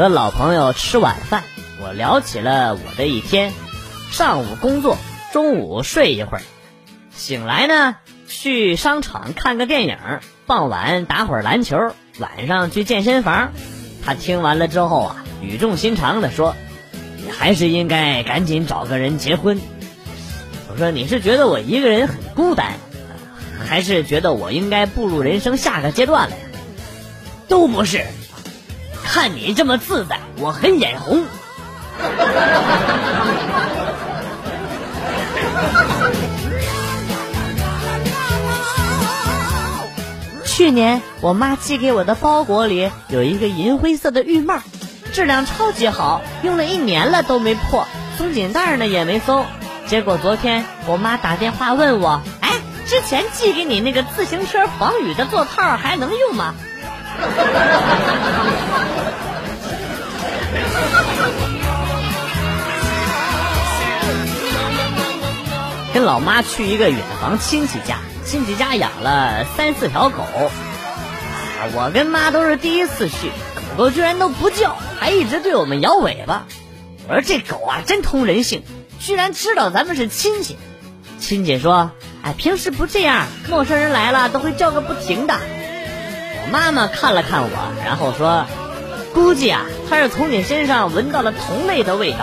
和老朋友吃晚饭，我聊起了我的一天：上午工作，中午睡一会儿，醒来呢去商场看个电影，傍晚打会儿篮球，晚上去健身房。他听完了之后啊，语重心长地说：“你还是应该赶紧找个人结婚。”我说：“你是觉得我一个人很孤单，还是觉得我应该步入人生下个阶段了呀？”都不是，看你这么自在，我很眼红。去年我妈寄给我的包裹里有一个银灰色的浴帽，质量超级好，用了一年了都没破，松紧带呢也没松。结果昨天我妈打电话问我：“哎，之前寄给你那个自行车防雨的座套还能用吗？” 跟老妈去一个远房亲戚家，亲戚家养了三四条狗，我跟妈都是第一次去，狗狗居然都不叫，还一直对我们摇尾巴。我说这狗啊真通人性，居然知道咱们是亲戚。亲戚说：“哎，平时不这样，陌生人来了都会叫个不停的。”我妈妈看了看我，然后说：“估计啊，她是从你身上闻到了同类的味道。”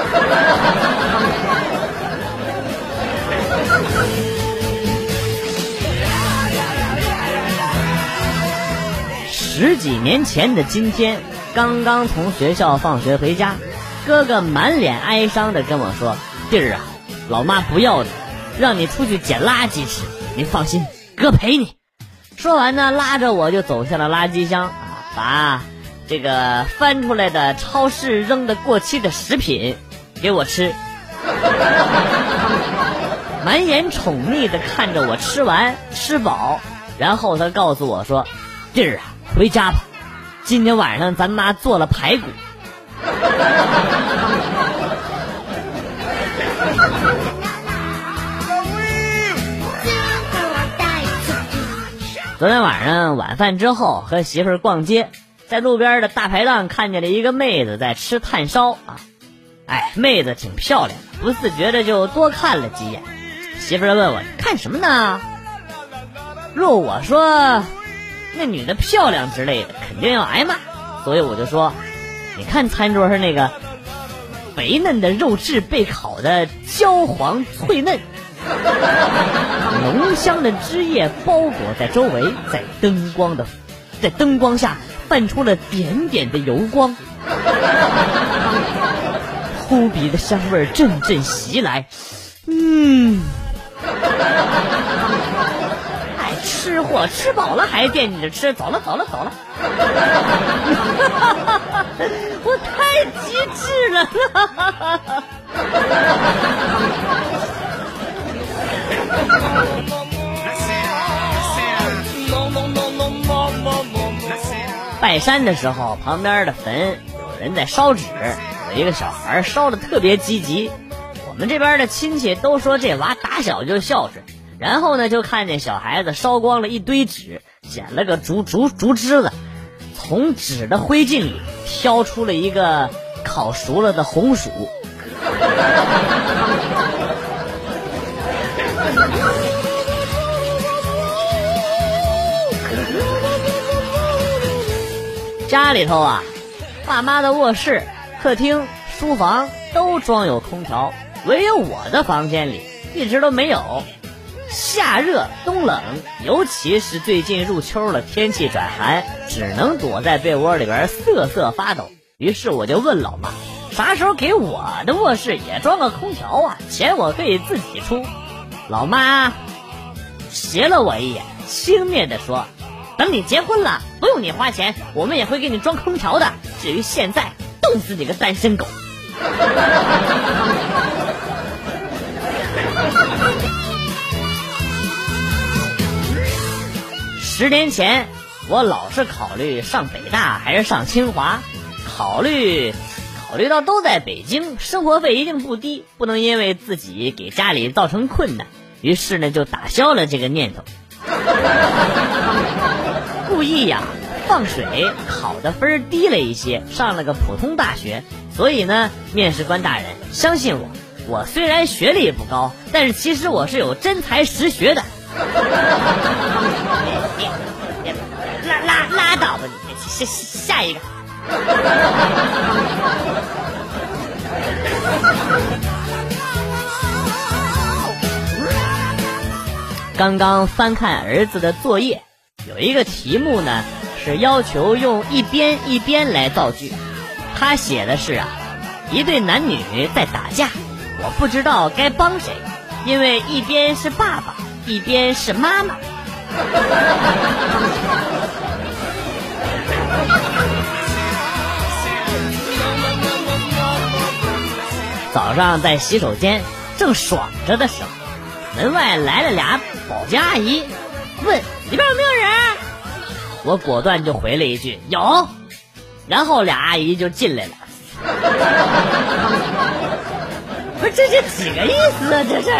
十几年前的今天，刚刚从学校放学回家，哥哥满脸哀伤的跟我说：“弟儿啊，老妈不要你，让你出去捡垃圾吃。你放心，哥陪你。”说完呢，拉着我就走向了垃圾箱，啊把这个翻出来的超市扔的过期的食品给我吃，满眼宠溺的看着我吃完吃饱，然后他告诉我说：“弟儿啊，回家吧，今天晚上咱妈做了排骨。”昨天晚上晚饭之后和媳妇儿逛街，在路边的大排档看见了一个妹子在吃炭烧啊，哎，妹子挺漂亮，不自觉的就多看了几眼。媳妇儿问我看什么呢？若我说那女的漂亮之类的，肯定要挨骂，所以我就说，你看餐桌上那个肥嫩的肉质被烤的焦黄脆嫩。浓香的汁液包裹在周围，在灯光的，在灯光下泛出了点点的油光，扑鼻的香味阵阵袭来。嗯，哎，吃货吃饱了还惦记着吃，走了走了走了。我太机智了。拜山的时候，旁边的坟有人在烧纸，有一个小孩烧的特别积极。我们这边的亲戚都说这娃打小就孝顺。然后呢，就看见小孩子烧光了一堆纸，捡了个竹竹竹枝子，从纸的灰烬里挑出了一个烤熟了的红薯。家里头啊，爸妈的卧室、客厅、书房都装有空调，唯有我的房间里一直都没有。夏热冬冷，尤其是最近入秋了，天气转寒，只能躲在被窝里边瑟瑟发抖。于是我就问老妈，啥时候给我的卧室也装个空调啊？钱我可以自己出。老妈斜了我一眼，轻蔑地说。等你结婚了，不用你花钱，我们也会给你装空调的。至于现在，冻死你个单身狗！十年前，我老是考虑上北大还是上清华，考虑考虑到都在北京，生活费一定不低，不能因为自己给家里造成困难，于是呢就打消了这个念头。故意呀，放水考的分低了一些，上了个普通大学。所以呢，面试官大人，相信我，我虽然学历不高，但是其实我是有真才实学的。拉拉拉倒吧你！下下一个。刚刚翻看儿子的作业，有一个题目呢，是要求用一边一边来造句。他写的是啊，一对男女在打架，我不知道该帮谁，因为一边是爸爸，一边是妈妈。早上在洗手间正爽着的时候，门外来了俩保洁阿姨，问里边有没有人。我果断就回了一句有，然后俩阿姨就进来了。不是这是几个意思啊？这是。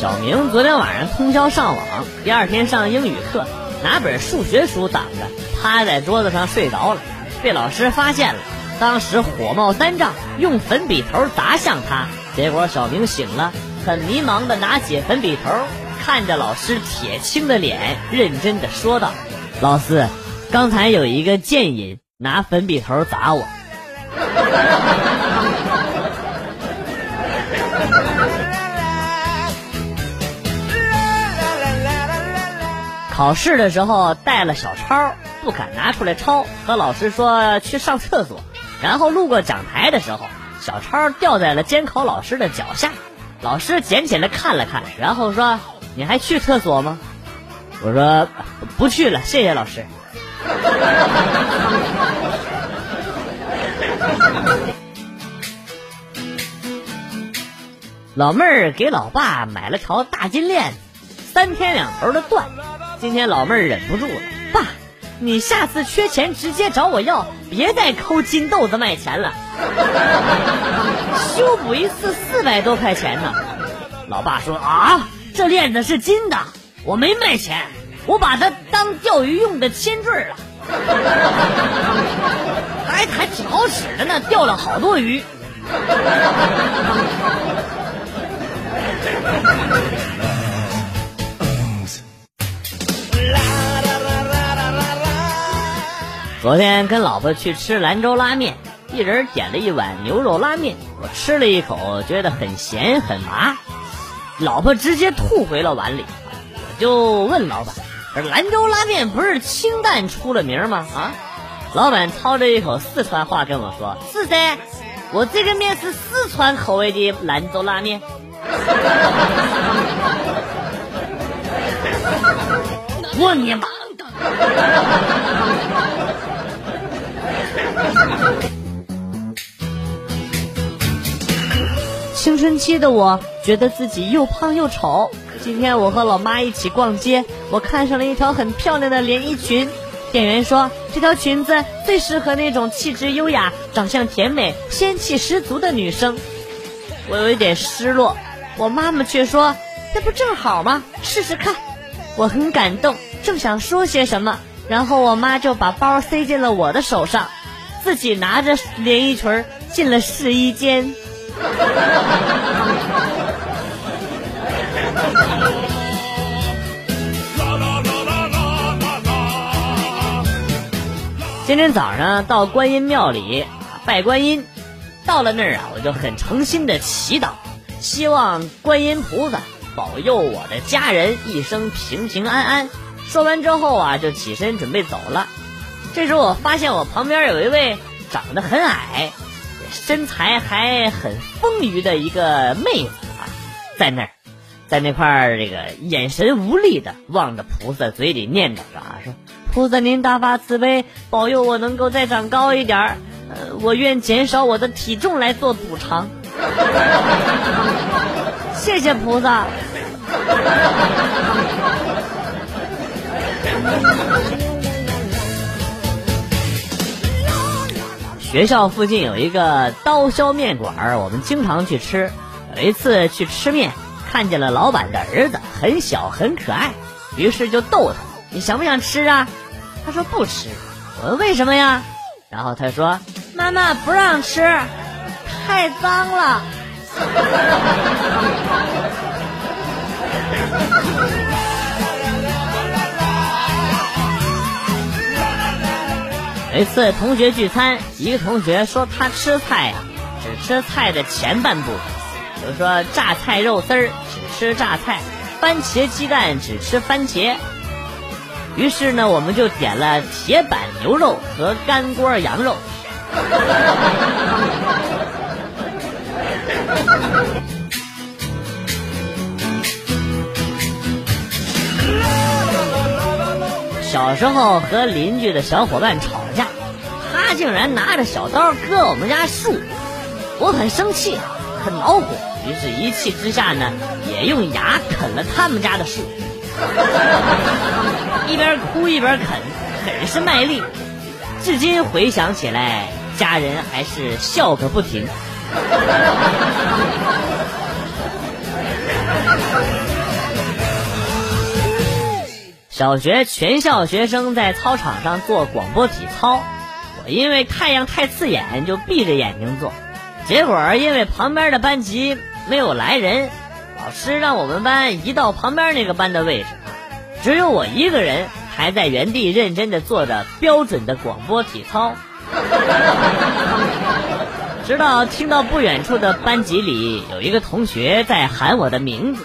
小明昨天晚上通宵上网，第二天上英语课。拿本数学书挡着，趴在桌子上睡着了，被老师发现了，当时火冒三丈，用粉笔头砸向他。结果小明醒了，很迷茫的拿起粉笔头，看着老师铁青的脸，认真的说道：“老师，刚才有一个贱人拿粉笔头砸我。”考试的时候带了小抄，不敢拿出来抄，和老师说去上厕所。然后路过讲台的时候，小抄掉在了监考老师的脚下，老师捡起来看了看，然后说：“你还去厕所吗？”我说：“不去了，谢谢老师。”老妹儿给老爸买了条大金链，三天两头的断。今天老妹儿忍不住了，你下次缺钱直接找我要，别再抠金豆子卖钱了。修补一次四百多块钱呢。老爸说啊，这链子是金的，我没卖钱，我把它当钓鱼用的铅坠了。还还挺好使的呢，钓了好多鱼。昨天跟老婆去吃兰州拉面，一人点了一碗牛肉拉面。我吃了一口，觉得很咸很麻，老婆直接吐回了碗里。我就问老板：“兰州拉面不是清淡出了名吗？”啊，老板操着一口四川话跟我说：“是噻，我这个面是四川口味的兰州拉面。”我你妈！青春期的我觉得自己又胖又丑。今天我和老妈一起逛街，我看上了一条很漂亮的连衣裙。店员说这条裙子最适合那种气质优雅、长相甜美、仙气十足的女生。我有一点失落，我妈妈却说这不正好吗？试试看。我很感动，正想说些什么，然后我妈就把包塞进了我的手上。自己拿着连衣裙进了试衣间。今天早上到观音庙里拜观音，到了那儿啊，我就很诚心的祈祷，希望观音菩萨保佑我的家人一生平平安安。说完之后啊，就起身准备走了。这时候我发现我旁边有一位长得很矮、身材还很丰腴的一个妹子啊，在那儿，在那块儿这个眼神无力的望着菩萨，嘴里念叨着啊，说：“菩萨您大发慈悲，保佑我能够再长高一点儿，呃，我愿减少我的体重来做补偿。谢谢菩萨。学校附近有一个刀削面馆，我们经常去吃。有一次去吃面，看见了老板的儿子，很小很可爱，于是就逗他：“你想不想吃啊？”他说不吃。我说为什么呀？然后他说：“妈妈不让吃，太脏了。”有一次同学聚餐，一个同学说他吃菜呀，只吃菜的前半部分，比如说榨菜肉丝儿只吃榨菜，番茄鸡蛋只吃番茄。于是呢，我们就点了铁板牛肉和干锅羊肉。小时候和邻居的小伙伴吵架，他竟然拿着小刀割我们家树，我很生气，很恼火，于是一气之下呢，也用牙啃了他们家的树，一边哭一边啃，很是卖力。至今回想起来，家人还是笑个不停。小学全校学生在操场上做广播体操，我因为太阳太刺眼就闭着眼睛做，结果因为旁边的班级没有来人，老师让我们班移到旁边那个班的位置，只有我一个人还在原地认真的做着标准的广播体操，直到听到不远处的班级里有一个同学在喊我的名字。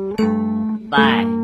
拜。